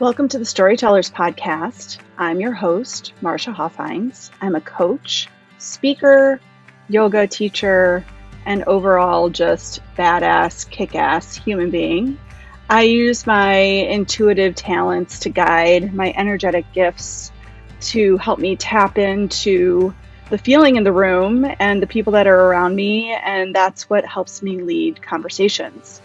Welcome to the Storytellers Podcast. I'm your host, Marcia Hoffines. I'm a coach, speaker, yoga teacher, and overall just badass, kick ass human being. I use my intuitive talents to guide my energetic gifts to help me tap into the feeling in the room and the people that are around me, and that's what helps me lead conversations.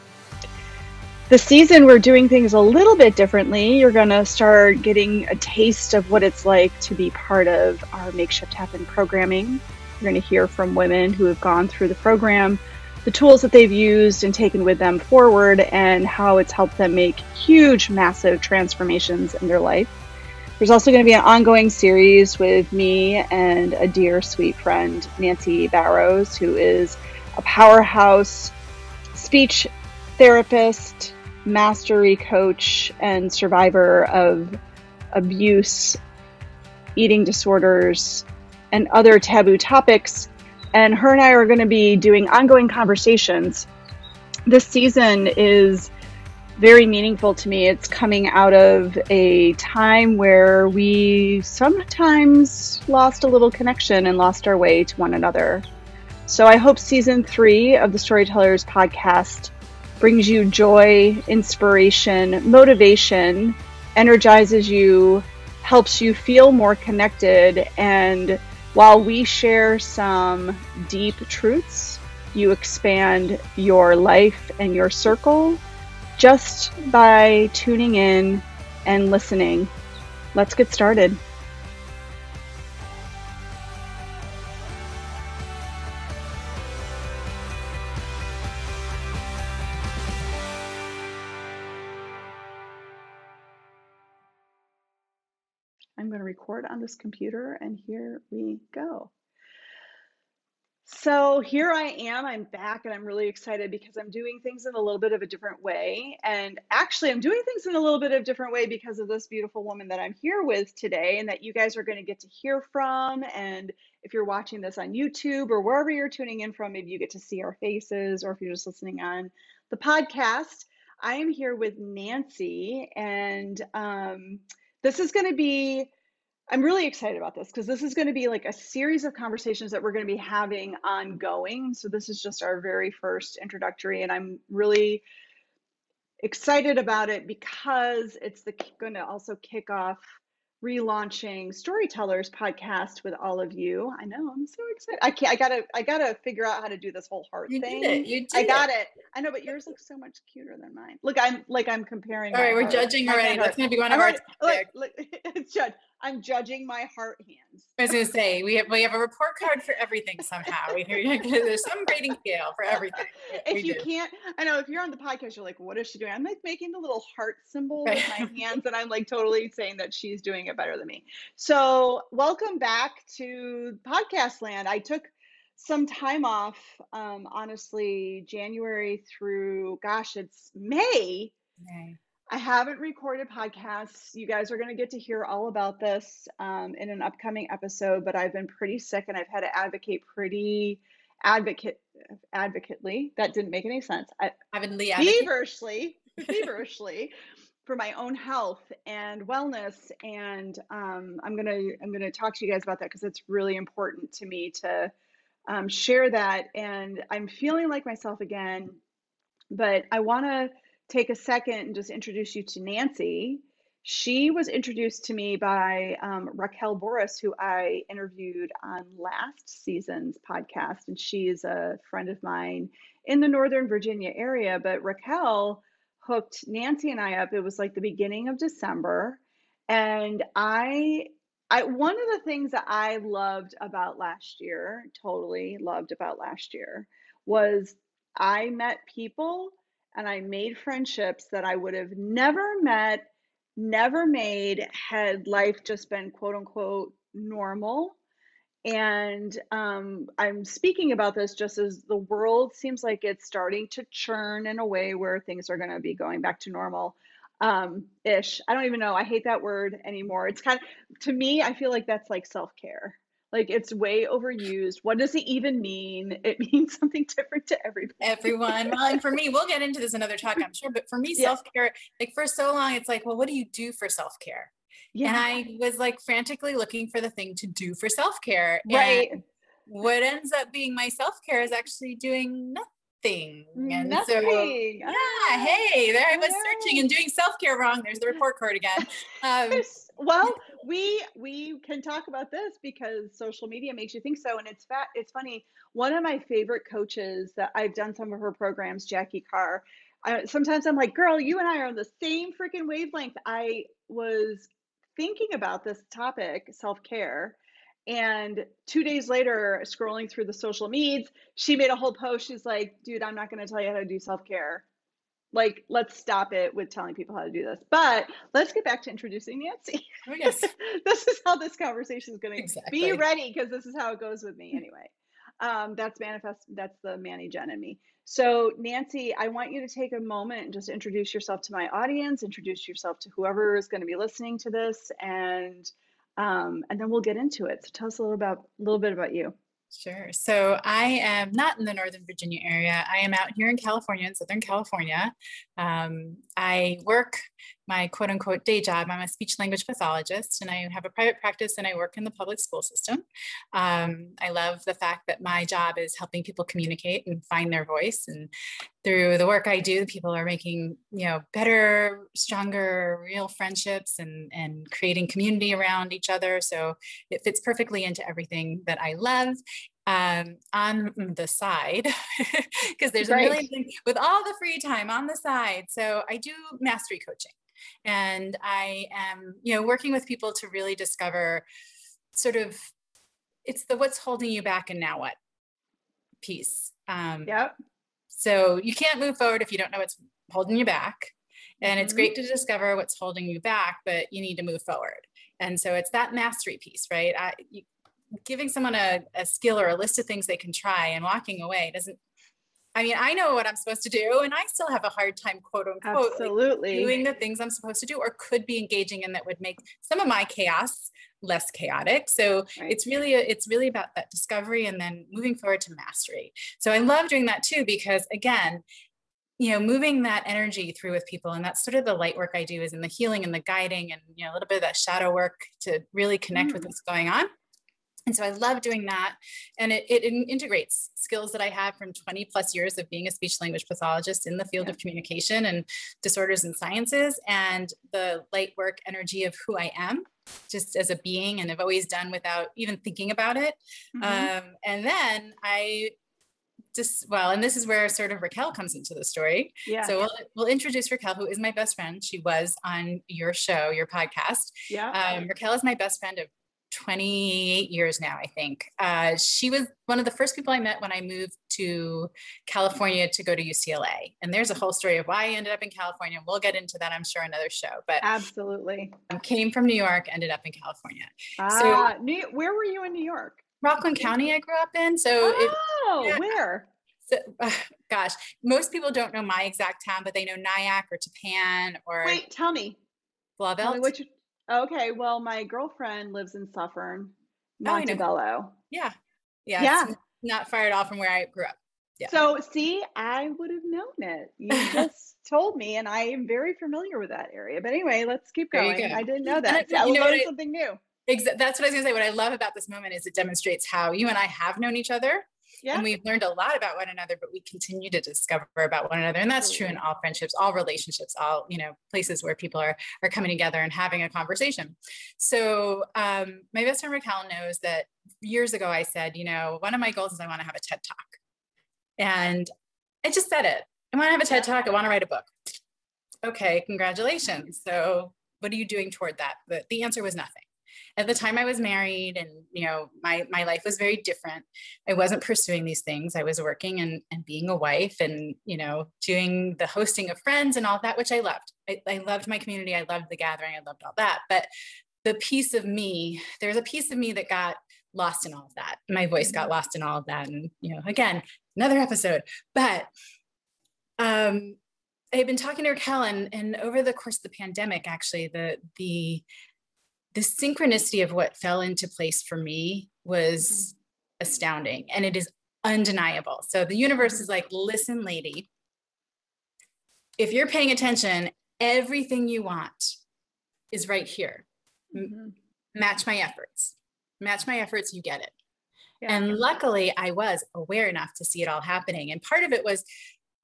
This season, we're doing things a little bit differently. You're going to start getting a taste of what it's like to be part of our Makeshift Happen programming. You're going to hear from women who have gone through the program, the tools that they've used and taken with them forward, and how it's helped them make huge, massive transformations in their life. There's also going to be an ongoing series with me and a dear, sweet friend, Nancy Barrows, who is a powerhouse speech therapist, mastery coach and survivor of abuse, eating disorders, and other taboo topics. And her and I are going to be doing ongoing conversations. This season is very meaningful to me. It's coming out of a time where we sometimes lost a little connection and lost our way to one another. So I hope season three of the Storytellers podcast brings you joy, inspiration, motivation, energizes you, helps you feel more connected. And while we share some deep truths, you expand your life and your circle just by tuning in and listening. Let's get started. Record on this computer and here we go. So here I am. I'm back and I'm really excited because I'm doing things in a little bit of a different way. And actually, I'm doing things in a little bit of a different way because of this beautiful woman that I'm here with today and that you guys are going to get to hear from. And if you're watching this on YouTube or wherever you're tuning in from, maybe you get to see our faces or if you're just listening on the podcast. I am here with Nancy and um, this is going to be I'm really excited about this because this is going to be like a series of conversations that we're going to be having ongoing. So, this is just our very first introductory, and I'm really excited about it because it's the going to also kick off relaunching storytellers podcast with all of you i know i'm so excited i can't i gotta i gotta figure out how to do this whole heart you thing did it. You did i got it. it i know but yours looks so much cuter than mine look i'm like i'm comparing all right we're heart- judging already that's going to be one of our look, look, it's judge i'm judging my heart hands I was to say we have we have a report card for everything somehow. We, there's some rating scale for everything. if you do. can't i know if you're on the podcast you're like what is she doing i'm like making the little heart symbol with my hands and i'm like totally saying that she's doing it better than me so welcome back to podcast land i took some time off um, honestly january through gosh it's may Okay. I haven't recorded podcasts. You guys are going to get to hear all about this um, in an upcoming episode, but I've been pretty sick and I've had to advocate pretty advocate advocately. That didn't make any sense. I, Avidly advocate. feverishly, feverishly for my own health and wellness. And um, I'm gonna I'm gonna talk to you guys about that because it's really important to me to um, share that. And I'm feeling like myself again, but I want to take a second and just introduce you to Nancy. She was introduced to me by um, Raquel Boris, who I interviewed on last season's podcast, and she is a friend of mine in the Northern Virginia area. But Raquel hooked Nancy and I up. It was like the beginning of December, and I, I one of the things that I loved about last year, totally loved about last year, was I met people and I made friendships that I would have never met, never made had life just been quote unquote normal. And um, I'm speaking about this just as the world seems like it's starting to churn in a way where things are going to be going back to normal um, ish. I don't even know. I hate that word anymore. It's kind of, to me, I feel like that's like self care. Like it's way overused. What does it even mean? It means something different to everybody. Everyone. Well, and for me, we'll get into this another talk, I'm sure. But for me, yeah. self care, like for so long, it's like, well, what do you do for self care? Yeah. And I was like frantically looking for the thing to do for self care. Right. And what ends up being my self care is actually doing nothing. And nothing. so, yeah, ah, hey, there I was searching and doing self care wrong. There's the report card again. Um, well, we we can talk about this because social media makes you think so, and it's fat. It's funny. One of my favorite coaches that I've done some of her programs, Jackie Carr. I, sometimes I'm like, girl, you and I are on the same freaking wavelength. I was thinking about this topic, self care, and two days later, scrolling through the social medias, she made a whole post. She's like, dude, I'm not going to tell you how to do self care. Like, let's stop it with telling people how to do this. But let's get back to introducing Nancy. Oh, yes. this is how this conversation is going to exactly. be ready because this is how it goes with me anyway. Um, that's manifest. That's the Manny Jen in me. So, Nancy, I want you to take a moment and just introduce yourself to my audience, introduce yourself to whoever is going to be listening to this, and um, and then we'll get into it. So tell us a little about a little bit about you. Sure. So I am not in the Northern Virginia area. I am out here in California, in Southern California. Um, I work my quote unquote day job. I'm a speech language pathologist and I have a private practice and I work in the public school system. Um, I love the fact that my job is helping people communicate and find their voice. And through the work I do, people are making, you know, better, stronger, real friendships and, and creating community around each other. So it fits perfectly into everything that I love um, on the side because there's a million things with all the free time on the side. So I do mastery coaching and I am, you know, working with people to really discover sort of it's the what's holding you back and now what piece. Um, yep. So you can't move forward if you don't know what's holding you back. And mm-hmm. it's great to discover what's holding you back, but you need to move forward. And so it's that mastery piece, right? I, you, giving someone a, a skill or a list of things they can try and walking away doesn't I mean, I know what I'm supposed to do, and I still have a hard time, quote unquote, absolutely like, doing the things I'm supposed to do, or could be engaging in that would make some of my chaos less chaotic. So right. it's really it's really about that discovery and then moving forward to mastery. So I love doing that too because again, you know, moving that energy through with people, and that's sort of the light work I do is in the healing and the guiding, and you know, a little bit of that shadow work to really connect mm. with what's going on. And so I love doing that. And it, it, integrates skills that I have from 20 plus years of being a speech language pathologist in the field yeah. of communication and disorders and sciences and the light work energy of who I am just as a being and I've always done without even thinking about it. Mm-hmm. Um, and then I just well, and this is where sort of Raquel comes into the story. Yeah. So we'll, we'll introduce Raquel, who is my best friend. She was on your show, your podcast. Yeah. Um, Raquel is my best friend of 28 years now, I think. Uh, she was one of the first people I met when I moved to California to go to UCLA. And there's a whole story of why I ended up in California. We'll get into that, I'm sure, another show. But absolutely, came from New York, ended up in California. Ah, so, New, where were you in New York? Rockland County, I grew up in. So, oh, it, yeah. where? So, uh, gosh, most people don't know my exact town, but they know Nyack or Tappan or. Wait, tell me. Blauvelt. Tell me which, Okay, well, my girlfriend lives in Suffern, oh, Montebello. Oh, yeah. Yeah. Yeah. Not far at all from where I grew up. Yeah. So, see, I would have known it. You just told me, and I am very familiar with that area. But anyway, let's keep going. Go. I didn't know that. I, you know learned something new. Exa- that's what I was going to say. What I love about this moment is it demonstrates how you and I have known each other yeah. and we've learned a lot about one another but we continue to discover about one another. And that's true in all friendships all relationships all you know places where people are are coming together and having a conversation. So um, my best friend raquel knows that years ago i said you know one of my goals is i want to have a ted talk. And i just said it. I want to have a ted talk i want to write a book. Okay congratulations. So what are you doing toward that? The, the answer was nothing at the time I was married and you know my my life was very different. I wasn't pursuing these things. I was working and and being a wife and you know doing the hosting of friends and all that, which I loved. I, I loved my community. I loved the gathering. I loved all that. But the piece of me, there's a piece of me that got lost in all of that. My voice got mm-hmm. lost in all of that. And you know, again, another episode. But um I had been talking to Raquel and, and over the course of the pandemic, actually, the the the synchronicity of what fell into place for me was mm-hmm. astounding and it is undeniable. So the universe is like, listen, lady, if you're paying attention, everything you want is right here. Mm-hmm. Match my efforts. Match my efforts, you get it. Yeah. And luckily, I was aware enough to see it all happening. And part of it was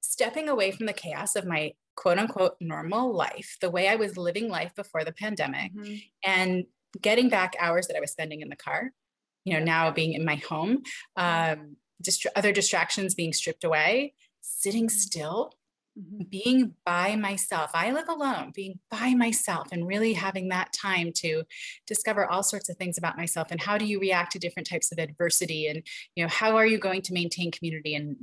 stepping away from the chaos of my quote unquote normal life, the way I was living life before the pandemic, mm-hmm. and getting back hours that I was spending in the car, you know, now being in my home, um, dist- other distractions being stripped away, sitting mm-hmm. still Mm-hmm. being by myself i live alone being by myself and really having that time to discover all sorts of things about myself and how do you react to different types of adversity and you know how are you going to maintain community and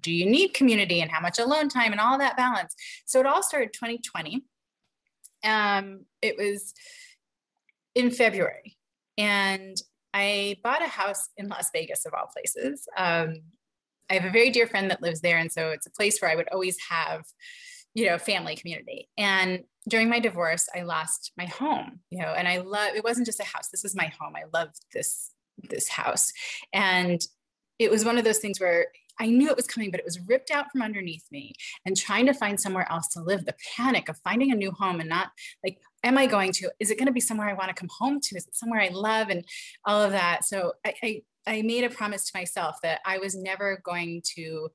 do you need community and how much alone time and all that balance so it all started 2020 um it was in february and I bought a house in Las Vegas, of all places. Um, I have a very dear friend that lives there. And so it's a place where I would always have, you know, family community. And during my divorce, I lost my home, you know, and I love, it wasn't just a house. This was my home. I loved this, this house. And it was one of those things where I knew it was coming, but it was ripped out from underneath me and trying to find somewhere else to live. The panic of finding a new home and not like, am I going to? Is it going to be somewhere I want to come home to? Is it somewhere I love and all of that? So I, I I made a promise to myself that I was never going to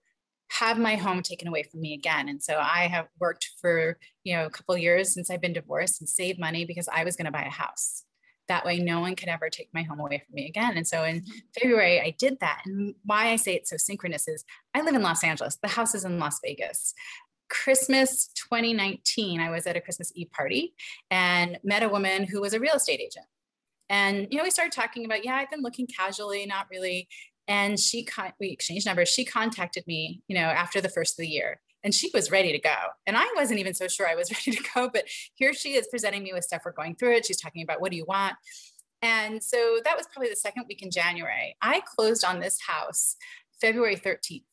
have my home taken away from me again. And so I have worked for, you know, a couple years since I've been divorced and saved money because I was going to buy a house. That way no one could ever take my home away from me again. And so in mm-hmm. February I did that. And why I say it's so synchronous is I live in Los Angeles. The house is in Las Vegas. Christmas 2019, I was at a Christmas Eve party and met a woman who was a real estate agent. And, you know, we started talking about, yeah, I've been looking casually, not really. And she, con- we exchanged numbers. She contacted me, you know, after the first of the year and she was ready to go. And I wasn't even so sure I was ready to go, but here she is presenting me with stuff. We're going through it. She's talking about, what do you want? And so that was probably the second week in January. I closed on this house February 13th.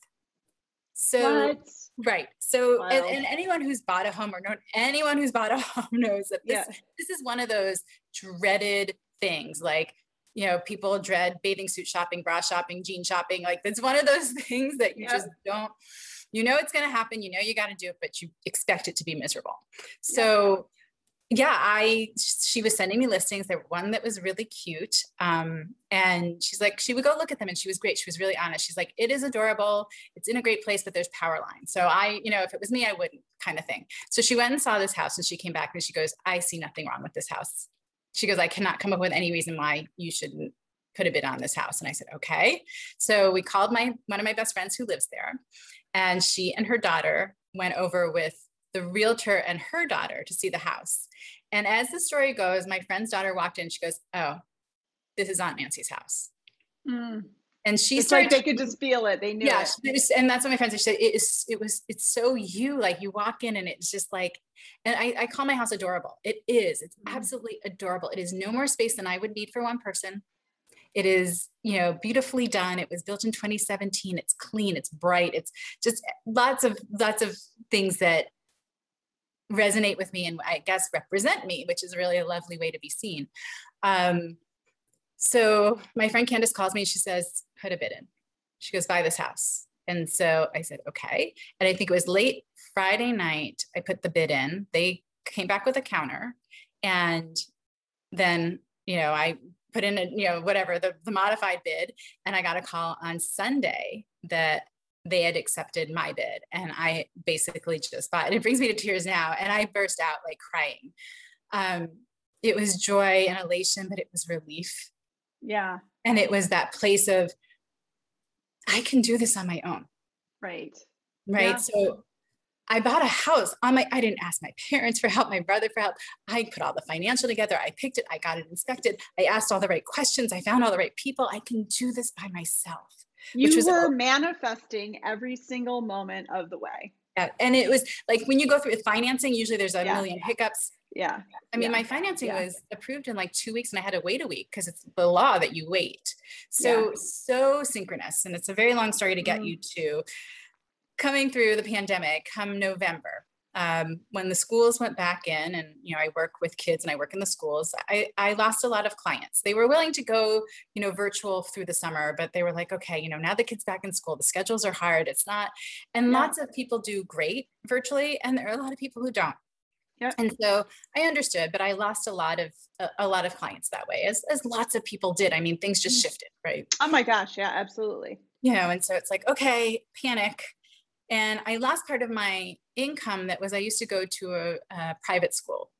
So, what? right. So, wow. and, and, anyone who's bought a home or known anyone who's bought a home knows that this, yeah. this is one of those dreaded things like you know people dread bathing suit shopping bra shopping jean shopping like it's one of those things that you yeah. just don't you know it's going to happen you know you got to do it but you expect it to be miserable so yeah. i she was sending me listings there one that was really cute um, and she's like she would go look at them and she was great she was really honest she's like it is adorable it's in a great place but there's power lines so i you know if it was me i wouldn't kind of thing so she went and saw this house and she came back and she goes i see nothing wrong with this house she goes, I cannot come up with any reason why you shouldn't put a bid on this house. And I said, okay. So we called my one of my best friends who lives there. And she and her daughter went over with the realtor and her daughter to see the house. And as the story goes, my friend's daughter walked in. She goes, Oh, this is Aunt Nancy's house. Mm. And she it's started, like they could just feel it. They knew yeah, it. and that's what my friends said. It is, it was, it's so you. Like you walk in and it's just like, and I, I call my house adorable. It is. It's mm-hmm. absolutely adorable. It is no more space than I would need for one person. It is, you know, beautifully done. It was built in 2017. It's clean. It's bright. It's just lots of lots of things that resonate with me and I guess represent me, which is really a lovely way to be seen. Um, so my friend Candace calls me. She says, put a bid in. She goes, buy this house. And so I said, okay. And I think it was late Friday night, I put the bid in. They came back with a counter. And then, you know, I put in a, you know, whatever, the, the modified bid. And I got a call on Sunday that they had accepted my bid. And I basically just bought, and it brings me to tears now. And I burst out like crying. Um, it was joy and elation, but it was relief. Yeah. And it was that place of, I can do this on my own. Right. Right. Yeah. So I bought a house on my, I didn't ask my parents for help, my brother for help. I put all the financial together. I picked it. I got it inspected. I asked all the right questions. I found all the right people. I can do this by myself. You was, were manifesting every single moment of the way. Yeah. And it was like when you go through with financing, usually there's a yeah. million hiccups. Yeah. I mean, yeah. my financing yeah. was approved in like two weeks and I had to wait a week because it's the law that you wait. So, so synchronous. And it's a very long story to get mm. you to coming through the pandemic come November. Um, when the schools went back in and you know i work with kids and i work in the schools I, I lost a lot of clients they were willing to go you know virtual through the summer but they were like okay you know now the kids back in school the schedules are hard it's not and yeah. lots of people do great virtually and there are a lot of people who don't yeah. And so I understood, but I lost a lot of a, a, lot of clients that way, as as lots of people did. I mean, things just mm. shifted, right? Oh my gosh, yeah, absolutely. You know, and so it's like, okay, panic. And I lost part of my income that was I used to go to a, a private school.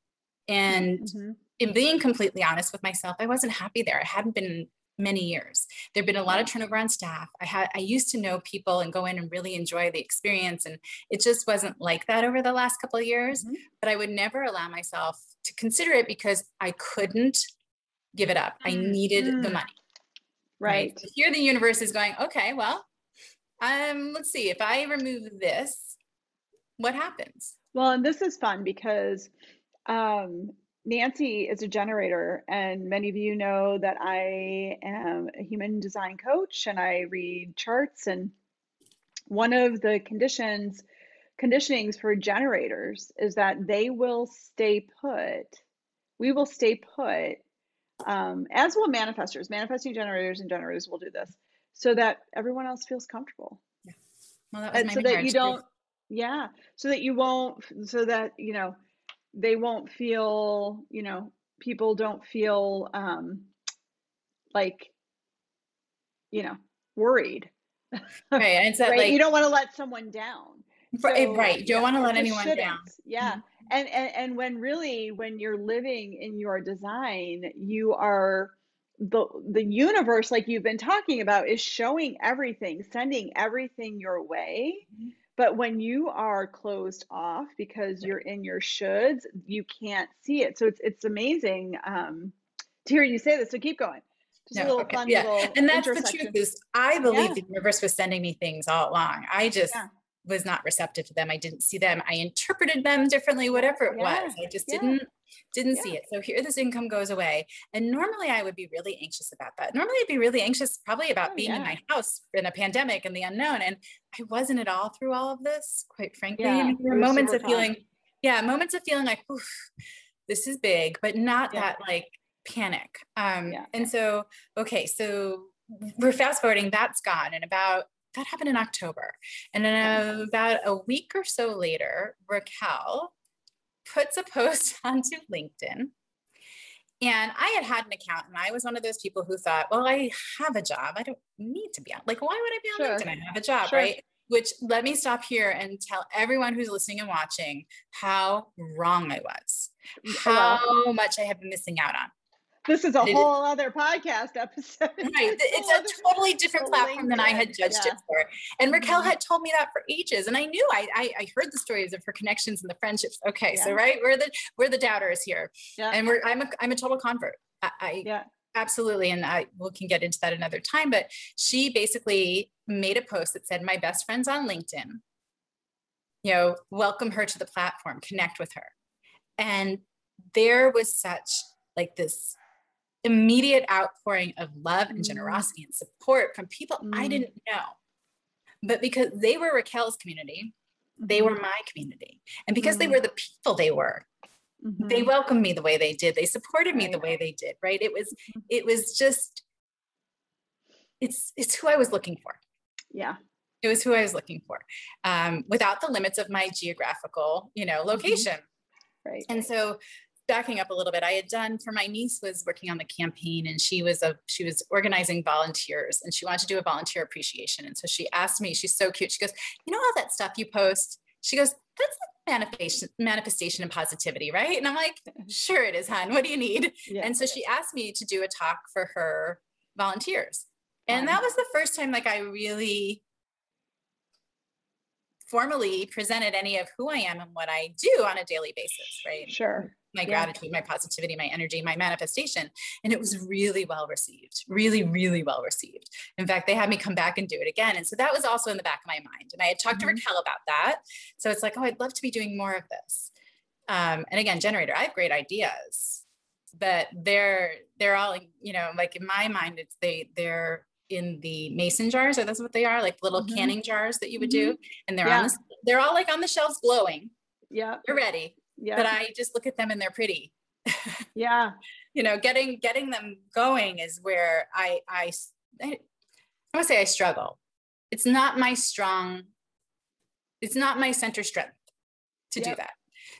And mm-hmm. in being completely honest with myself, I wasn't happy there. I hadn't been many years. There'd been a lot of turnover on staff. I had I used to know people and go in and really enjoy the experience and it just wasn't like that over the last couple of years, mm-hmm. but I would never allow myself to consider it because I couldn't give it up. I needed mm-hmm. the money. Right. right. Here the universe is going, okay, well, um let's see if I remove this, what happens? Well, and this is fun because um Nancy is a generator, and many of you know that I am a human design coach and I read charts. And one of the conditions, conditionings for generators is that they will stay put. We will stay put, um, as will manifestors. Manifesting generators and generators will do this so that everyone else feels comfortable. Yeah. Well, that was and so that you don't, yeah, so that you won't, so that, you know, they won't feel, you know, people don't feel um, like, you know, worried. Right. And so right? like you don't want to let someone down. So, right. You don't yeah, want to let anyone shouldn't. down. Yeah. Mm-hmm. And, and and when really when you're living in your design, you are the the universe like you've been talking about is showing everything, sending everything your way. Mm-hmm but when you are closed off because you're in your shoulds, you can't see it. So it's it's amazing um, to hear you say this. So keep going. Just no, okay. yeah. and that's the truth is I believe yeah. the universe was sending me things all along. I just yeah. Was not receptive to them. I didn't see them. I interpreted them differently, whatever it yeah. was. I just didn't didn't yeah. see it. So here this income goes away. And normally I would be really anxious about that. Normally I'd be really anxious probably about oh, being yeah. in my house in a pandemic and the unknown. And I wasn't at all through all of this, quite frankly. Yeah, there were moments of feeling, yeah, moments of feeling like, this is big, but not yeah. that like panic. Um, yeah. And so, okay, so we're fast forwarding, that's gone. And about that happened in October. And then about a week or so later, Raquel puts a post onto LinkedIn. And I had had an account, and I was one of those people who thought, well, I have a job. I don't need to be on. Like, why would I be on sure. LinkedIn? I have a job, sure. right? Which let me stop here and tell everyone who's listening and watching how wrong I was, mm, oh, how much I have been missing out on. This is a it whole is, other podcast episode. Right. It's a totally different platform than I had judged yeah. it for. And Raquel mm-hmm. had told me that for ages. And I knew I, I, I heard the stories of her connections and the friendships. Okay. Yeah. So right, we're the we're the doubters here. Yeah. And we're I'm a I'm a total convert. I, I yeah. absolutely. And I we can get into that another time. But she basically made a post that said, My best friend's on LinkedIn. You know, welcome her to the platform, connect with her. And there was such like this immediate outpouring of love and mm. generosity and support from people mm. I didn't know. But because they were Raquel's community, they were mm-hmm. my community. And because mm. they were the people they were, mm-hmm. they welcomed me the way they did. They supported me right. the way they did, right? It was mm-hmm. it was just it's it's who I was looking for. Yeah. It was who I was looking for. Um, without the limits of my geographical, you know, location. Mm-hmm. Right. And so backing up a little bit i had done for my niece was working on the campaign and she was a she was organizing volunteers and she wanted to do a volunteer appreciation. And so she asked me she's so cute. She goes you know all that stuff you post? She goes that's manifestation manifestation and positivity right? And i'm like sure it is hon. What do you need? Yeah. and so she asked me to do a talk for her volunteers. And that was the first time like i really formally presented any of who I am and what I do on a daily basis, right? Sure my yeah. gratitude, my positivity, my energy, my manifestation. And it was really well received, really, really well received. In fact, they had me come back and do it again. And so that was also in the back of my mind. And I had talked mm-hmm. to Raquel about that. So it's like, oh, I'd love to be doing more of this. Um, and again, generator, I have great ideas, but they're they're all, you know, like in my mind, it's they they're in the mason jars, or that's what they are, like little mm-hmm. canning jars that you would mm-hmm. do. And they're yeah. on the, they're all like on the shelves glowing Yeah. they're ready. Yeah. But I just look at them and they're pretty. yeah. you know, getting getting them going is where I I I, I would say I struggle. It's not my strong, it's not my center strength to yep. do that.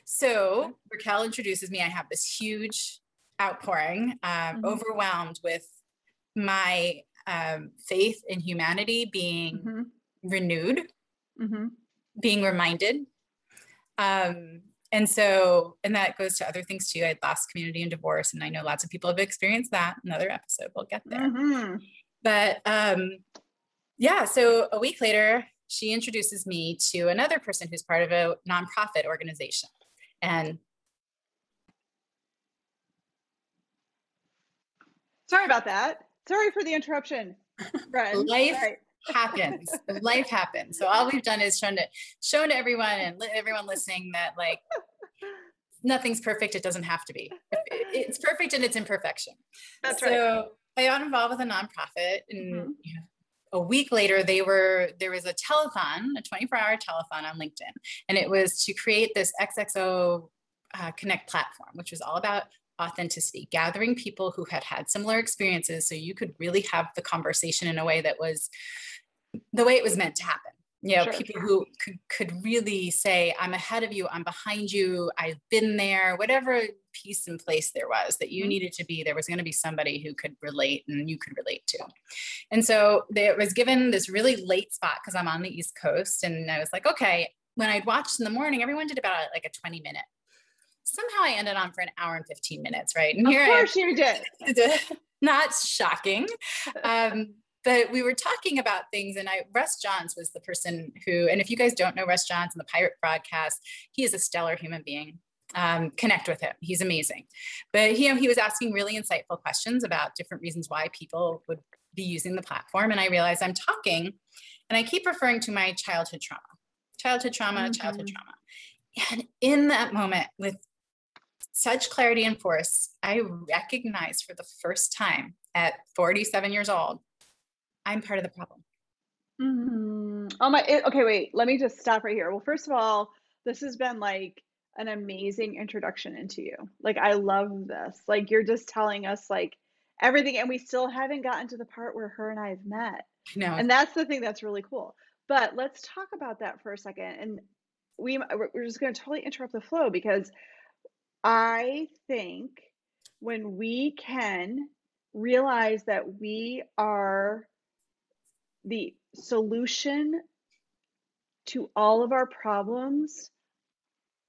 So Raquel introduces me. I have this huge outpouring, um, mm-hmm. overwhelmed with my um, faith in humanity being mm-hmm. renewed, mm-hmm. being reminded. Um, and so, and that goes to other things too. I had lost community and divorce, and I know lots of people have experienced that. Another episode, we'll get there. Mm-hmm. But um, yeah, so a week later, she introduces me to another person who's part of a nonprofit organization. And sorry about that. Sorry for the interruption. Friend. Life right. Happens. Life happens. So all we've done is shown to shown to everyone and everyone listening that like nothing's perfect. It doesn't have to be. It's perfect in its imperfection. That's so right. So I got involved with a nonprofit and mm-hmm. you know, a week later they were there was a telethon a 24 hour telethon on linkedin and it was to create this xxo uh, connect platform which was all about authenticity gathering people who had had similar experiences so you could really have the conversation in a way that was the way it was meant to happen. You know sure. people who could, could really say i'm ahead of you. I'm behind you. I've been there whatever piece and place there was that you mm-hmm. needed to be there was going to be somebody who could relate and you could relate to. And so it was given this really late spot because i'm on the east coast and i was like okay. When i'd watched in the morning everyone did about like a 20 minute somehow i ended on for an hour and 15 minutes right? And of here course I, you did. Not shocking. Um, but we were talking about things and I Russ Johns was the person who and if you guys don't know Russ Johns and the pirate broadcast he is a stellar human being. Um, connect with him. He's amazing. But he, you know, he was asking really insightful questions about different reasons why people would be using the platform. And I realized I'm talking and I keep referring to my childhood trauma childhood trauma mm-hmm. childhood trauma. And in that moment with such clarity and force I recognized for the first time at 47 years old I'm part of the problem. Mm-hmm. Oh my, it, okay, wait, let me just stop right here. Well, first of all, this has been like an amazing introduction into you. Like, I love this. Like, you're just telling us like everything, and we still haven't gotten to the part where her and I have met. No. And that's the thing that's really cool. But let's talk about that for a second. And we, we're just going to totally interrupt the flow because I think when we can realize that we are the solution to all of our problems,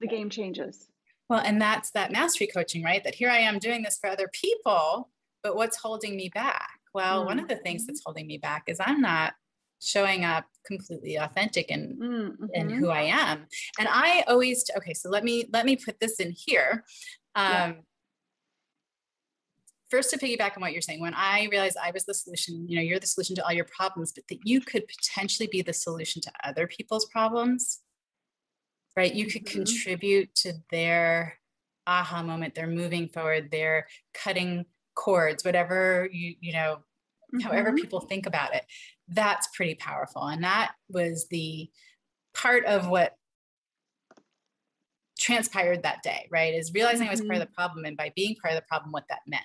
the game changes. Well, and that's that mastery coaching, right? That here I am doing this for other people, but what's holding me back? Well, mm-hmm. one of the things mm-hmm. that's holding me back is I'm not showing up completely authentic and mm-hmm. and who I am. And I always okay, so let me let me put this in here. Um, yeah first to piggyback on what you're saying, when I realized I was the solution, you know, you're the solution to all your problems, but that you could potentially be the solution to other people's problems, right? You could mm-hmm. contribute to their aha moment, they're moving forward, they're cutting cords, whatever you, you know, mm-hmm. however people think about it. That's pretty powerful. And that was the part of what transpired that day, right? Is realizing. I was part of mm-hmm. the problem and by being part of the problem, what that meant.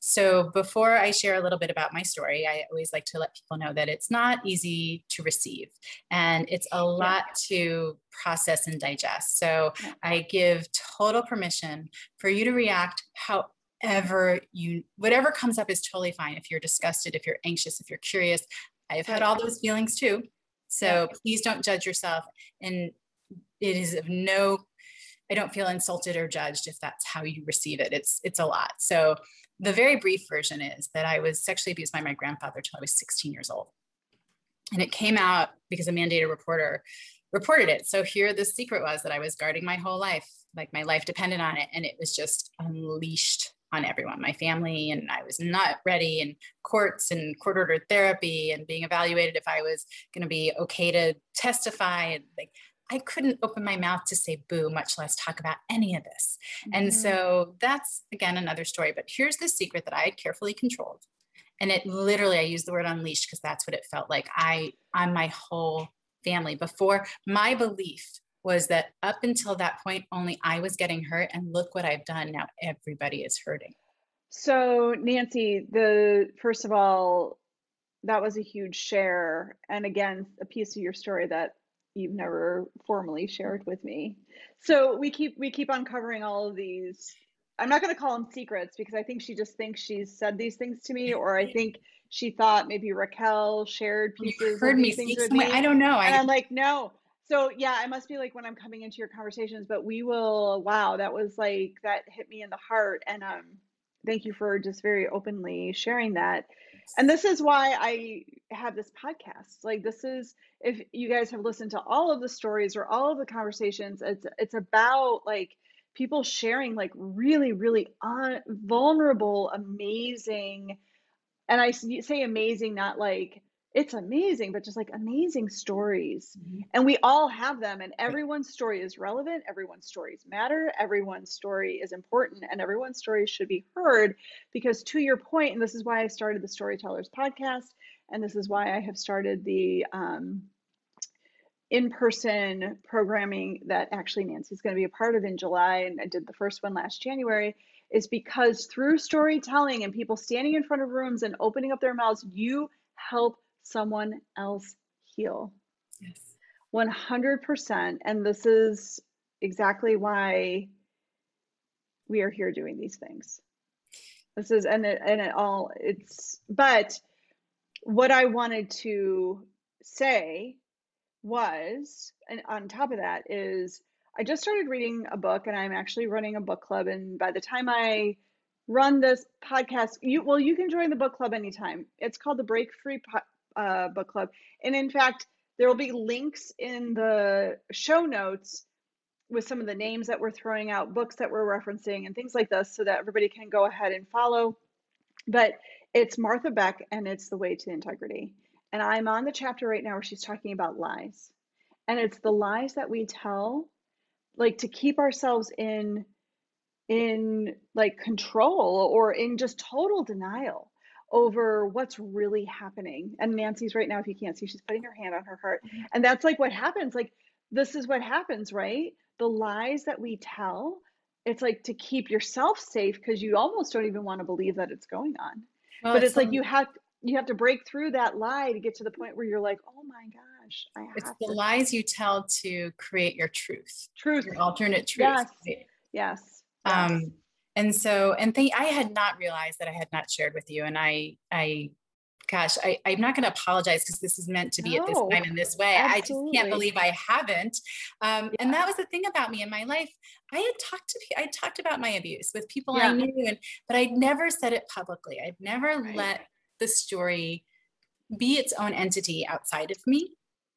So before I share a little bit about my story, I always like to let people know that it's not easy to receive and it's a lot to process and digest. So. I give total permission for you to react however you, whatever comes up is totally fine. If you're disgusted, if you're anxious, if you're curious, I've had all those feelings too. So please don't judge yourself. And it is of no I don't feel insulted or judged if that's how you receive it. It's it's a lot. So the very brief version is that I was sexually abused by my grandfather till I was 16 years old. And it came out because a mandated reporter reported it. So here the secret was that I was guarding my whole life, like my life depended on it. And it was just unleashed on everyone, my family, and I was not ready, and courts and court ordered therapy and being evaluated if I was going to be okay to testify. And like I couldn't open my mouth to say boo, much less talk about any of this. Mm-hmm. And so that's again another story. But here's the secret that I had carefully controlled. And it literally, I use the word unleashed because that's what it felt like. I, I'm my whole family. Before my belief was that up until that point, only I was getting hurt. And look what I've done. Now everybody is hurting. So, Nancy, the first of all, that was a huge share. And again, a piece of your story that you've never formally shared with me. So we keep we keep uncovering all of these. I'm not going to call them secrets because I think she just thinks she's said these things to me, or I think she thought maybe Raquel shared pieces. You heard me speak with me. I don't know. And I, I'm like, no. So yeah, I must be like when I'm coming into your conversations, but we will. Wow, that was like that hit me in the heart, and um, thank you for just very openly sharing that. And this is why I have this podcast. Like this is if you guys have listened to all of the stories or all of the conversations, it's it's about like people sharing like really really un- vulnerable, amazing and I say amazing not like it's amazing, but just like amazing stories. Mm-hmm. And we all have them, and everyone's story is relevant. Everyone's stories matter. Everyone's story is important, and everyone's story should be heard. Because, to your point, and this is why I started the Storytellers podcast, and this is why I have started the um, in person programming that actually Nancy's going to be a part of in July, and I did the first one last January. Is because through storytelling and people standing in front of rooms and opening up their mouths, you help someone else heal. Yes. 100%. And this is exactly why we are here doing these things. This is, and it, and it all, it's, but what I wanted to say was, and on top of that, is I just started reading a book and I'm actually running a book club. And by the time I run this podcast, you, well, you can join the book club anytime. It's called the Break Free uh, book club. And in fact, there will be links in the show notes with some of the names that we're throwing out, books that we're referencing, and things like this so that everybody can go ahead and follow. But it's Martha Beck and it's The Way to Integrity. And I'm on the chapter right now where she's talking about lies. And it's the lies that we tell, like to keep ourselves in in like control or in just total denial over what's really happening. And Nancy's right now, if you can't see, she's putting her hand on her heart. Mm-hmm. And that's like what happens. Like, this is what happens, right? The lies that we tell, it's like to keep yourself safe because you almost don't even want to believe that it's going on. Well, but it's, it's like you have you have to break through that lie to get to the point where you're like, oh my gosh, I have It's the lies you tell to create your truth. Truth. Your alternate truth. Yes. Yes. yes. Um, and so and think i had not realized that i had not shared with you and i i gosh I, i'm not going to apologize because this is meant to be no, at this time in this way absolutely. i just can't believe i haven't um, yeah. and that was the thing about me in my life i had talked to i talked about my abuse with people yeah. i knew and but i'd never said it publicly i'd never right. let the story be its own entity outside of me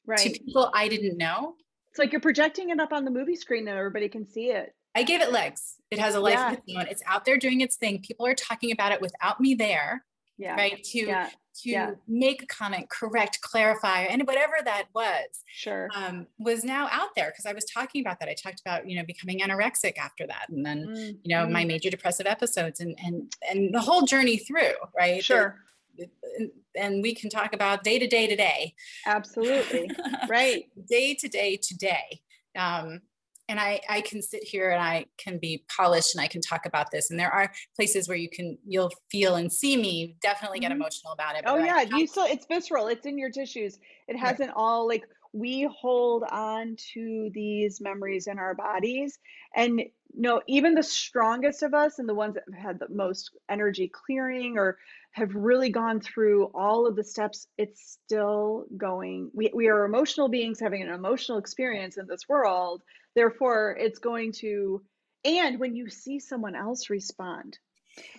right to people i didn't know it's like you're projecting it up on the movie screen and everybody can see it I gave it legs. It has a life yeah. of its own. It's out there doing its thing. People are talking about it without me there. Yeah. Right. To yeah. to yeah. make a comment, correct, clarify, and whatever that was. Sure. Um, was now out there because I was talking about that. I talked about, you know, becoming anorexic after that. And then, mm-hmm. you know, my mm. major depressive episodes and and and the whole journey through, right? Sure. And we can talk about day to day to day. Absolutely. right. day to day to day. Um, and I, I can sit here and I can be polished and I can talk about this. And there are places where you can, you'll feel and see me definitely get mm-hmm. emotional about it. Oh yeah. You still, it's visceral. It's in your tissues. It hasn't right. all like, we hold on to these memories in our bodies and no even the strongest of us and the ones that have had the most energy clearing or have really gone through all of the steps it's still going we, we are emotional beings having an emotional experience in this world Therefore, it's going to, and when you see someone else respond,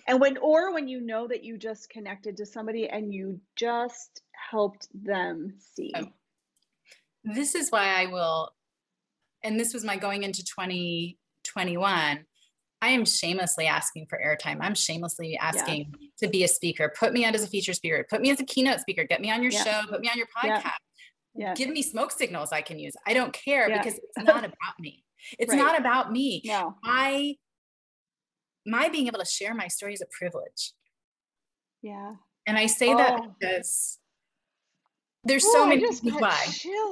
and when, or when you know that you just connected to somebody and you just helped them see. Oh. This is why I will, and this was my going into 2021. I am shamelessly asking for airtime. I'm shamelessly asking yeah. to be a speaker. Put me out as a feature speaker. Put me as a keynote speaker. Get me on your yeah. show. Put me on your podcast. Yeah give me smoke signals I can use. I don't care because it's not about me. It's right. not about me. No. I my being able to share my story is a privilege. Yeah. And I say oh. that because there's Ooh, so many reasons why.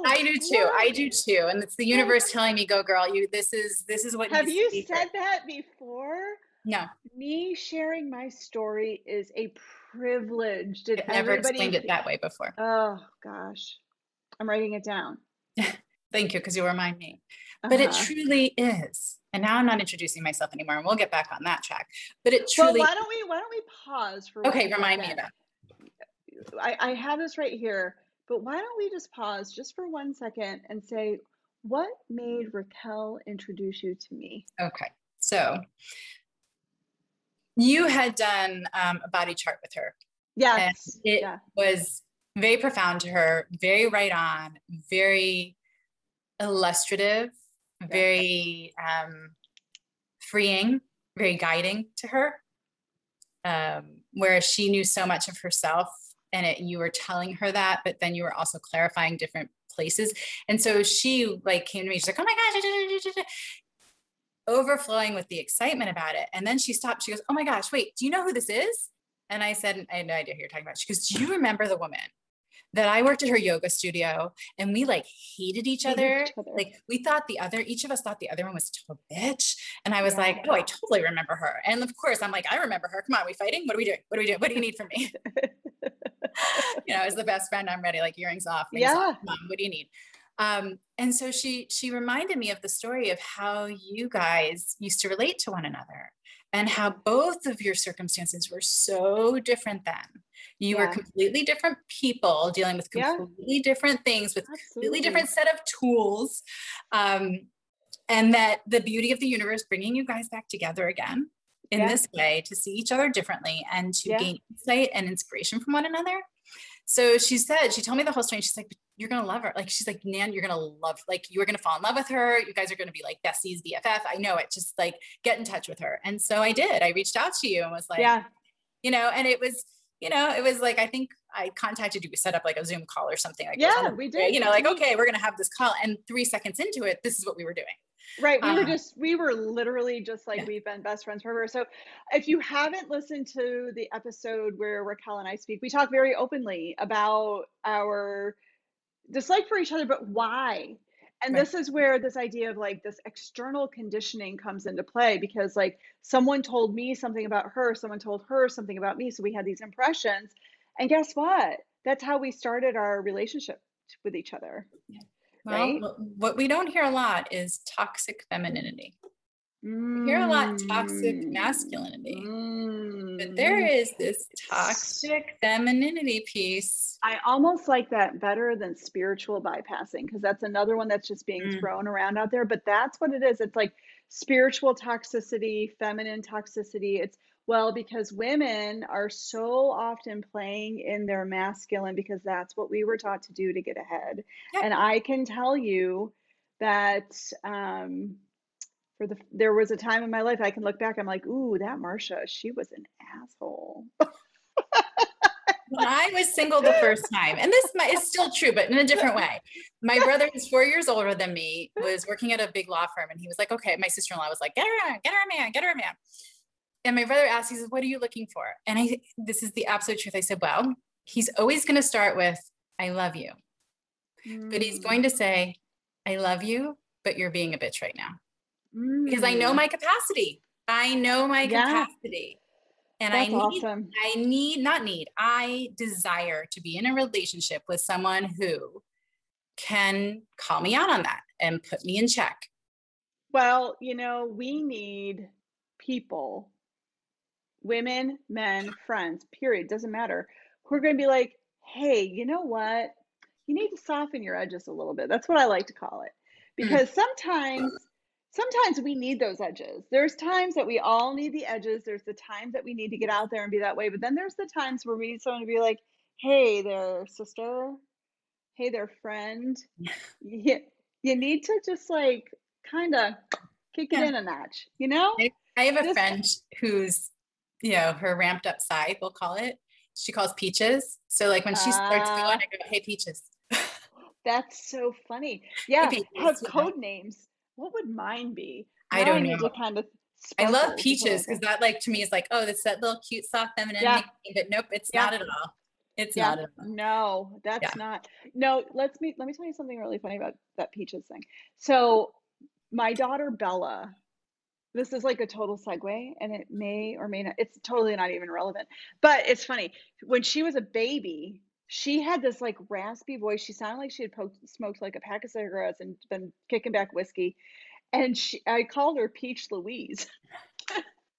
I do too. What? I do too. And it's the universe telling me, go girl, you this is this is what have you said that before? No. Me sharing my story is a privilege. Did I've never explained it that way before. Oh gosh. I'm writing it down. Thank you, because you remind me. But uh-huh. it truly is. And now I'm not introducing myself anymore, and we'll get back on that track. But it truly. Well, why don't we? Why don't we pause for? Okay, remind me of that. I, I have this right here, but why don't we just pause just for one second and say, what made Raquel introduce you to me? Okay, so you had done um, a body chart with her. Yes. it yeah. was very profound to her, very right on, very illustrative, very um, freeing, very guiding to her. Um, whereas she knew so much of herself and it, you were telling her that, but then you were also clarifying different places. And so she like came to me, she's like, oh my gosh, overflowing with the excitement about it. And then she stopped. She goes, oh my gosh, wait, do you know who this is? And I said, I had no idea who you're talking about. She goes, do you remember the woman that I worked at her yoga studio and we like hated each other. each other. Like we thought the other, each of us thought the other one was a total bitch. And I was yeah. like, oh, I totally remember her. And of course, I'm like, I remember her. Come on, we fighting? What are we doing? What are we doing? What do you need from me? you know, as the best friend, I'm ready, like earrings off. Yeah. Off. Mom, what do you need? Um, and so she she reminded me of the story of how you guys used to relate to one another and how both of your circumstances were so different then you yeah. were completely different people dealing with completely yeah. different things with Absolutely. completely different set of tools um, and that the beauty of the universe bringing you guys back together again in yeah. this way to see each other differently and to gain insight and inspiration from one another. So she said she told me the whole story she's like you're gonna love her. Like she's like nan you're gonna love like you're gonna fall in love with her. You guys are gonna be like besties bff i know it. Just like get in touch with her. And so i did. I reached out to you and was like yeah. you know and it was you know, it was like I think I contacted you. We set up like a Zoom call or something like yeah, we did. You know, like okay, we're gonna have this call, and three seconds into it, this is what we were doing. Right. We um, were just we were literally just like yeah. we've been best friends forever. So if you haven't listened to the episode where Raquel and I speak, we talk very openly about our dislike for each other, but why? and right. this is where this idea of like this external conditioning comes into play because like someone told me something about her someone told her something about me so we had these impressions and guess what that's how we started our relationship with each other yeah. Well, right what we don't hear a lot is toxic femininity Mm. hear a lot toxic mm. masculinity, mm. but there is this toxic femininity piece. I almost like that better than spiritual bypassing because that's another one that's just being mm. thrown around out there. But that's what it is. It's like spiritual toxicity, feminine toxicity. It's well, because women are so often playing in their masculine because that's what we were taught to do to get ahead. Yep. And I can tell you that um, for the there was a time in my life I can look back, I'm like, ooh, that Marcia, she was an asshole. when I was single the first time, and this is still true, but in a different way. My brother, who's four years older than me, was working at a big law firm, and he was like, "Okay." My sister in law was like, "Get her, a, get her a man, get her a man." And my brother asked, he says, "What are you looking for?" And I, this is the absolute truth. I said, "Well, he's always going to start with, I love you,' mm. but he's going to mm. say, I love you, but you're being a bitch right now.'" mm. because I know mm. my capacity. I know my yeah. capacity. And That's I need, awesome. I need, not need, I desire to be in a relationship with someone who can call me out on that and put me in check. Well, you know, we need people, women, men, friends, period, doesn't matter, who are going to be like, hey, you know what? You need to soften your edges a little bit. That's what I like to call it. Mm. Because sometimes sometimes we need those edges. There's times that we all need the edges. There's the times that we need to get out there and be that way. But then there's the times where we need someone to be like, hey there, sister. Hey there, friend. you, you need to just like kind of kick it yeah. in a notch, you know? I have a friend who's, you know, her ramped up side, we'll call it. She calls Peaches. So like when she starts uh, going, I go, hey, Peaches. That's so funny. Yeah, hey, have code names what would mine be? Now I don't I know. kind of I love peaches because that like to me is like, oh, that's that little cute soft feminine yeah. but nope, it's yeah. not at all. It's yeah, not. no, that's not. No, let's me let me tell you something really funny about that peaches thing. So my daughter Bella, this is like a total segue, and it may or may not. It's totally not even relevant, but it's funny. When she was a baby, she had this like raspy voice. She sounded like she had poked, smoked like a pack of cigarettes and been kicking back whiskey. And she, I called her Peach Louise.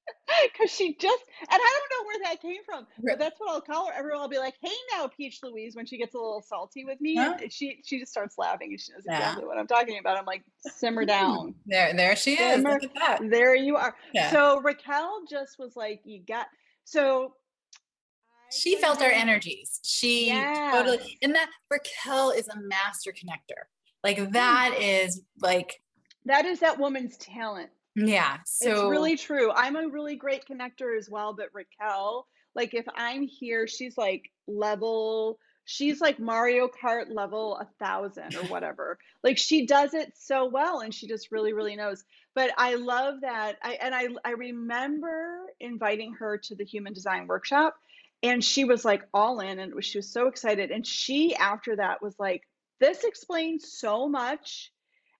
because she just and I don't know where that came from, but that's what I'll call her. Everyone will be like, "Hey, now, Peach Louise," when she gets a little salty with me, huh? she she just starts laughing and she knows exactly what I'm talking about. I'm like, "Simmer down." There, there she Simmer, is. There you are. Yeah. So Raquel just was like, "You got." So she felt our energies. She yeah. totally, and that Raquel is a master connector. Like hmm. that is like that is that woman's talent yeah. So it's really true. I'm a really great connector as well, but Raquel, like if I'm here, she's like level, she's like Mario Kart level a thousand or whatever. like she does it so well and she just really, really knows. But I love that. I and I I remember inviting her to the human design workshop and she was like all in and she was so excited. And she after that was like, this explains so much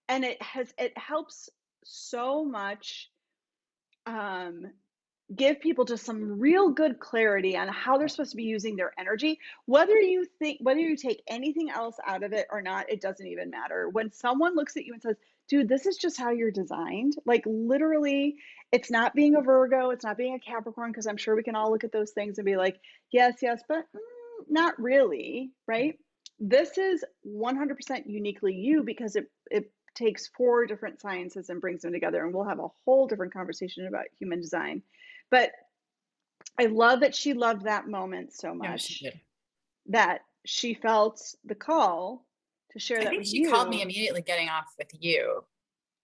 and it has it helps so much um, give people just some real good clarity on how they're supposed to be using their energy. Whether you think whether you take anything else out of it or not it doesn't even matter. When someone looks at you and says dude this is just how you're designed like literally it's not being a virgo it's not being a capricorn because i'm sure we can all look at those things and be like yes yes but mm, not really right? This is 100% uniquely you because it it takes four different sciences and brings them together. And we'll have a whole different conversation about human design. But I love that she loved that moment so much yeah, she that she felt the call to share I that with she you. called me immediately getting off with you.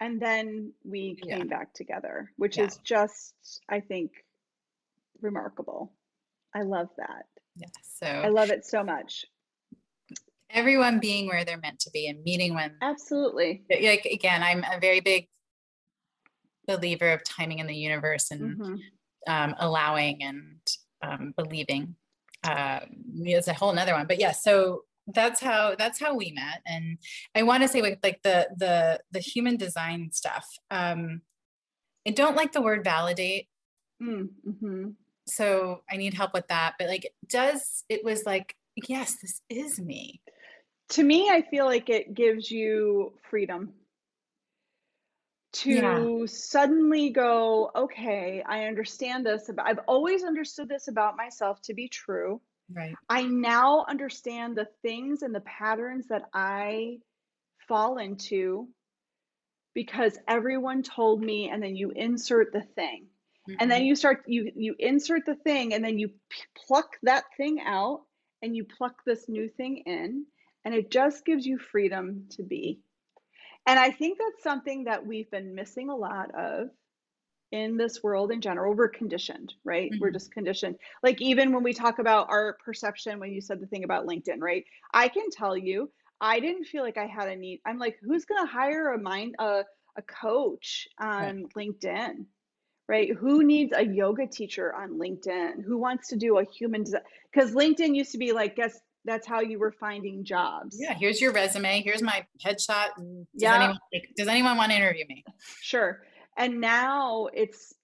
And then we came yeah. back together, which yeah. is just, I think, remarkable. I love that. Yeah. So I love it so much everyone being where they're meant to be and meeting when absolutely. Like again i'm a very big believer of timing in the universe and mm-hmm. um, allowing and um, believing uh, it's a whole another one. But yeah so that's how that's how we met. And i want to say with like the the the human design stuff um i don't like the word validate. Mm, mm-hmm. so i need help with that. But like does it was like yes this is me to me, I feel like it gives you freedom to yeah. suddenly go, okay, I understand this. About, I've always understood this about myself to be true. Right. I now understand the things and the patterns that I fall into because everyone told me, and then you insert the thing. Mm-hmm. And then mm-hmm. you start you you insert the thing and then you p- pluck that thing out and you pluck this new thing in and it just gives you freedom to be. And I think that's something that we've been missing a lot of in this world in general. We're conditioned, right? Mm-hmm. We're just conditioned. Like even when we talk about our perception, when you said the thing about LinkedIn, right? I can tell you, I didn't feel like I had a need. I'm like, who's going to hire a mind a a coach on right. LinkedIn? Right? Who needs a yoga teacher on LinkedIn? Who wants to do a human design? Because LinkedIn used to be like, guess that's how you were finding jobs. Yeah, here's your resume. Here's my headshot. does yeah. Anyone, does anyone want to interview me? Sure. And now it's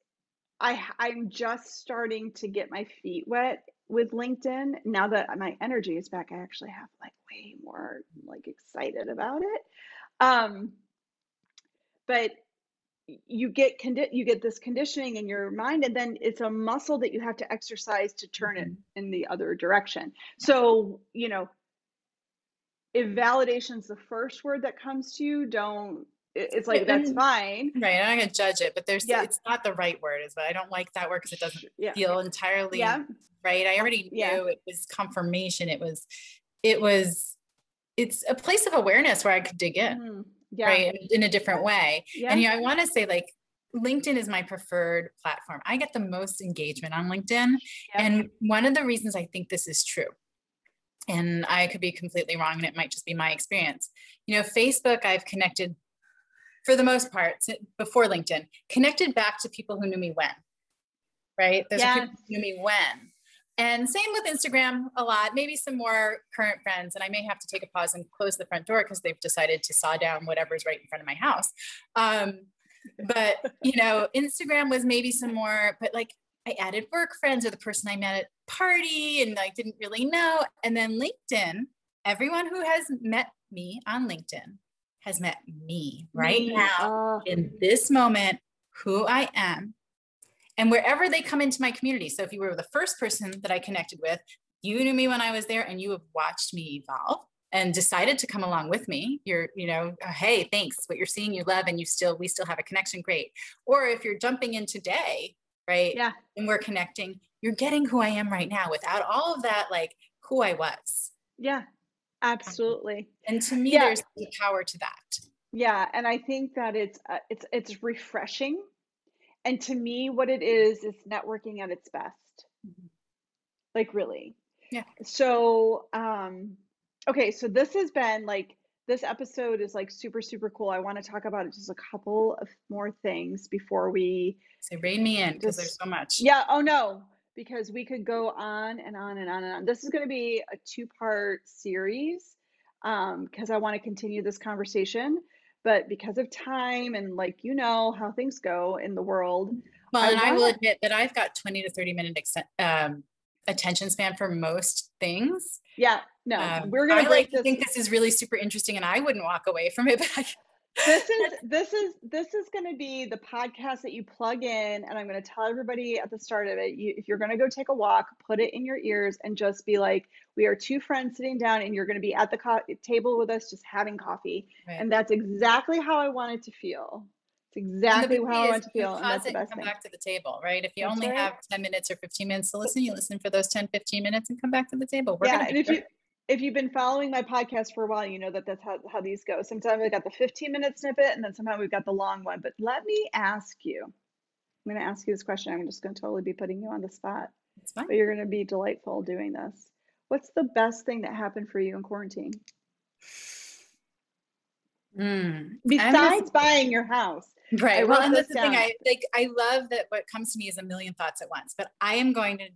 I I'm just starting to get my feet wet with LinkedIn. Now that my energy is back, I actually have like way more like excited about it. Um but you get condi- you get this conditioning in your mind and then it's a muscle that you have to exercise to turn mm-hmm. it in the other direction so you know if validation's the first word that comes to you don't it's like that's fine right i'm not gonna judge it but there's yeah. it's not the right word is but i don't like that word because it doesn't yeah. feel entirely yeah. right i already knew yeah. it was confirmation it was it was it's a place of awareness where i could dig in mm-hmm yeah. right in a different way yeah. and yeah i want to say like linkedin is my preferred platform i get the most engagement on linkedin and one of the reasons i think this is true and i could be completely wrong and it might just be my experience you know facebook i've connected for the most part before linkedin connected back to people who knew me when right there's yeah. people who knew me when And same with Instagram a lot, maybe some more current friends. And I may have to take a pause and close the front door because they've decided to saw down whatever's right in front of my house. Um, but, you know, Instagram was maybe some more, but like I added work friends or the person I met at party and like didn't really know. And then LinkedIn, everyone who has met me on LinkedIn has met me right me. now uh, in this moment, who I am, and wherever they come into my community. So if you were the first person that I connected with, you knew me when I was there and you have watched me evolve and decided to come along with me. You're you know uh, hey thanks what you're seeing you love and you still we still have a connection great. Or if you're jumping in today right yeah. and we're connecting you're getting who i am right now without all of that like who i was. Yeah absolutely. And to me yeah. there's the power to that. Yeah and i think that it's uh, it's it's refreshing and to me what it is is networking at its best. Mm-hmm. like really. Yeah. So um okay so this has been like this episode is like super super cool. I want to talk about just a couple of more things before we say rein me in because there's so much. Yeah oh no because we could go on and on and on and on. This is going to be a two part series um because i want to continue this conversation but because of time and like you know how things go in the world well I and i will admit that i've got 20 to 30 minute um, attention span for most things yeah no um, we're gonna I like this. think this is really super interesting and i wouldn't walk away from it but I, this is this is this is going to be the podcast that you plug in and i'm going to tell everybody at the start of it you, if you're going to go take a walk put it in your ears and just be like we are two friends sitting down and you're going to be at the co- table with us just having coffee right. and that's exactly how i want it to feel it's exactly how i want to feel and that's the best come thing. back to the table right if you that's only right. have 10 minutes or 15 minutes to listen you listen for those 10 15 minutes and come back to the table We're yeah and if you if you've been following my podcast for a while, you know that that's how, how these go. Sometimes we got the 15 minute snippet and then sometimes we've got the long one. But let me ask you I'm going to ask you this question. I'm just going to totally be putting you on the spot. But you're going to be delightful doing this. What's the best thing that happened for you in quarantine? Mm, Besides buying your house. Right. Well, and that's the down. thing. I like I love that what comes to me is a million thoughts at once, but I am going to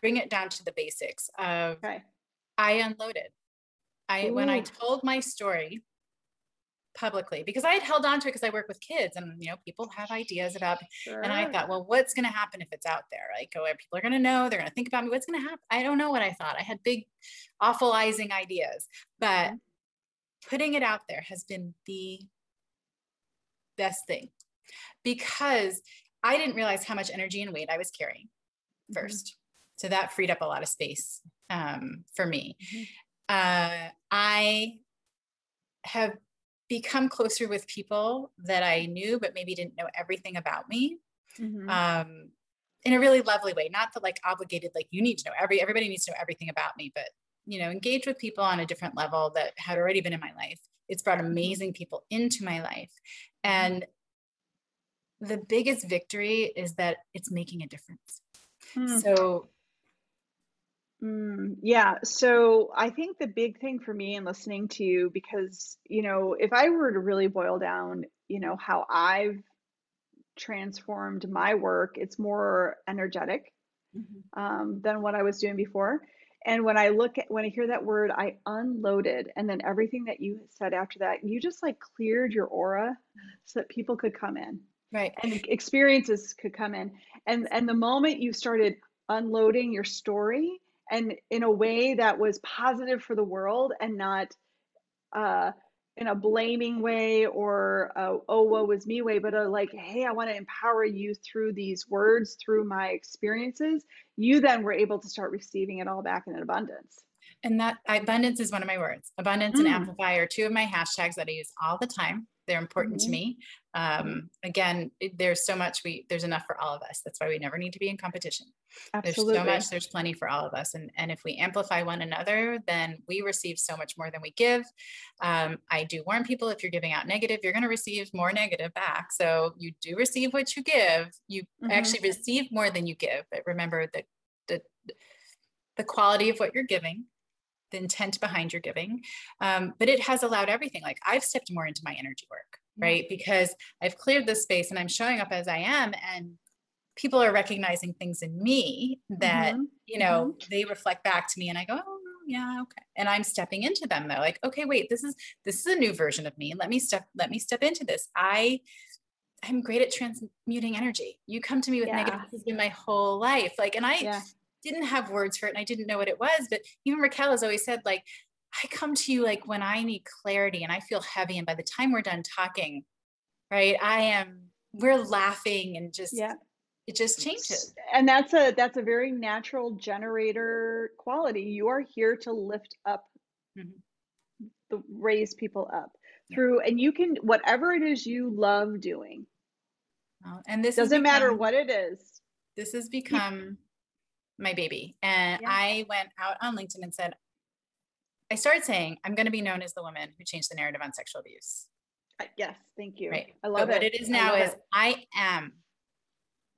bring it down to the basics of okay. I unloaded. I Ooh. when I told my story publicly because I had held on to it because I work with kids and you know people have ideas about sure. and I thought well what's going to happen if it's out there like oh people are going to know they're going to think about me what's going to happen I don't know what I thought I had big awfulizing ideas but mm-hmm. putting it out there has been the best thing because I didn't realize how much energy and weight I was carrying 1st mm-hmm. so that freed up a lot of space um, for me. Mm-hmm. Uh, I have become closer with people that I knew, but maybe didn't know everything about me. Mm-hmm. Um, in a really lovely way, not the like obligated, like you need to know every, everybody needs to know everything about me, but you know, engage with people on a different level that had already been in my life. It's brought mm-hmm. amazing people into my life. Mm-hmm. And the biggest victory is that it's making a difference. Hmm. So Mm, yeah. So I think the big thing for me in listening to you, because, you know, if I were to really boil down, you know, how I've transformed my work, it's more energetic mm-hmm. um, than what I was doing before. And when I look at, when I hear that word, I unloaded. And then everything that you said after that, you just like cleared your aura so that people could come in. Right. And experiences could come in. And, and the moment you started unloading your story, and in a way that was positive for the world and not uh, in a blaming way or a, oh woe was me way but a like hey i want to empower you through these words through my experiences. You then were able to start receiving it all back in an abundance. And that abundance is one of my words. Abundance mm. and amplify are two of my hashtags that i use all the time they're important mm-hmm. to me. Um, again it, there's so much we there's enough for all of us. That's why we never need to be in competition. Absolutely. there's so much there's plenty for all of us. And and if we amplify one another then we receive so much more than we give. Um, i do warn people if you're giving out negative you're going to receive more negative back. So you do receive what you give. You mm-hmm. actually receive more than you give. But remember that the the quality of what you're giving the intent behind your giving. Um, but it has allowed everything. Like I've stepped more into my energy work, right? Because I've cleared this space and I'm showing up as I am, and people are recognizing things in me that mm-hmm. you know mm-hmm. they reflect back to me and i go oh yeah okay and i'm stepping into them though like okay wait this is this is a new version of me let me step let me step into this i i'm great at transmuting energy you come to me with yeah. negative in my whole life like and i yeah. Didn't have words for it and i didn't know what it was but even raquel has always said like i come to you like when i need clarity and i feel heavy and by the time we're done talking right i am we're laughing and just yeah it just changes and that's a that's a very natural generator quality you are here to lift up mm-hmm. the raise people up yeah. through and you can whatever it is you love doing well, and this doesn't become, matter what it is this has become my baby and yeah. i went out on linkedin and said i started saying i'm going to be known as the woman who changed the narrative on sexual abuse uh, yes thank you right i love but it what it is now is it. i am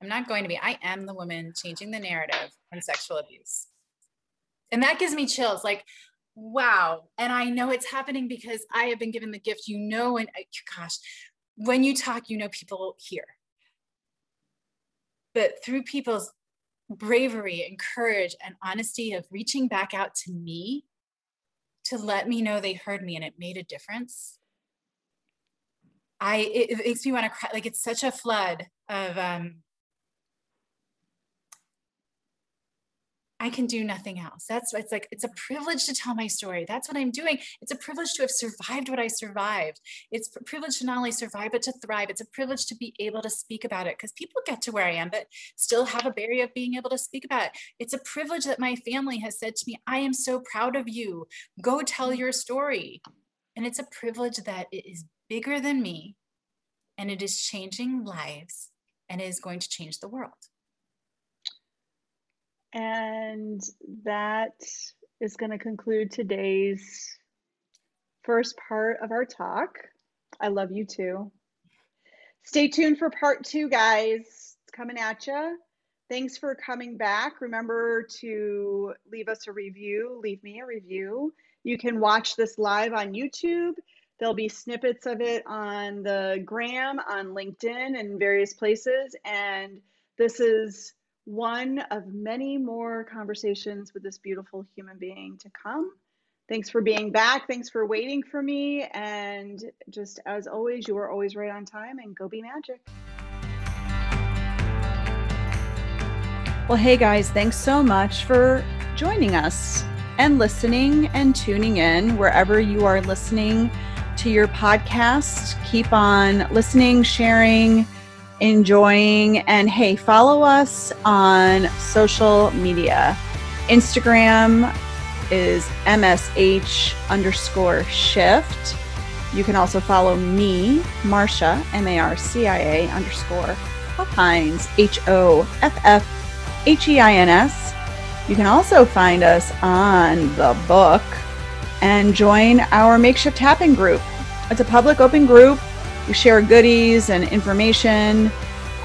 I'm not going to be. I am the woman changing the narrative on sexual abuse. And that gives me chills like, wow. And I know it's happening because I have been given the gift, you know, and uh, gosh, when you talk, you know, people hear. But through people's bravery and courage and honesty of reaching back out to me to let me know they heard me and it made a difference. I it, it makes me want to cry. Like it's such a flood of um, I can do nothing else. That's it's like it's a privilege to tell my story. That's what I'm doing. It's a privilege to have survived what I survived. It's a privilege to not only survive but to thrive. It's a privilege to be able to speak about it because people get to where I am but still have a barrier of being able to speak about it. It's a privilege that my family has said to me, "I am so proud of you. Go tell your story." And it's a privilege that it is bigger than me and it is changing lives and it is going to change the world. And that is going to conclude today's first part of our talk. I love you too. Stay tuned for part two, guys. It's coming at you. Thanks for coming back. Remember to leave us a review, leave me a review. You can watch this live on YouTube. There'll be snippets of it on the gram, on LinkedIn, and various places. And this is one of many more conversations with this beautiful human being to come. Thanks for being back. Thanks for waiting for me. And just as always, you are always right on time and go be magic. Well, hey guys, thanks so much for joining us and listening and tuning in wherever you are listening to your podcast. Keep on listening, sharing enjoying. And hey, follow us on social media. Instagram is MSH underscore shift. You can also follow me, Marcia, M A R C I A underscore Hoffheins, H O F F H E I N S. You can also find us on the book and join our makeshift tapping group. It's a public open group we share goodies and information.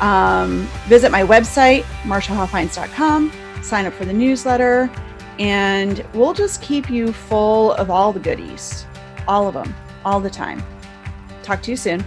Um, visit my website, marciahoffheins.com, sign up for the newsletter, and we'll just keep you full of all the goodies, all of them, all the time. Talk to you soon.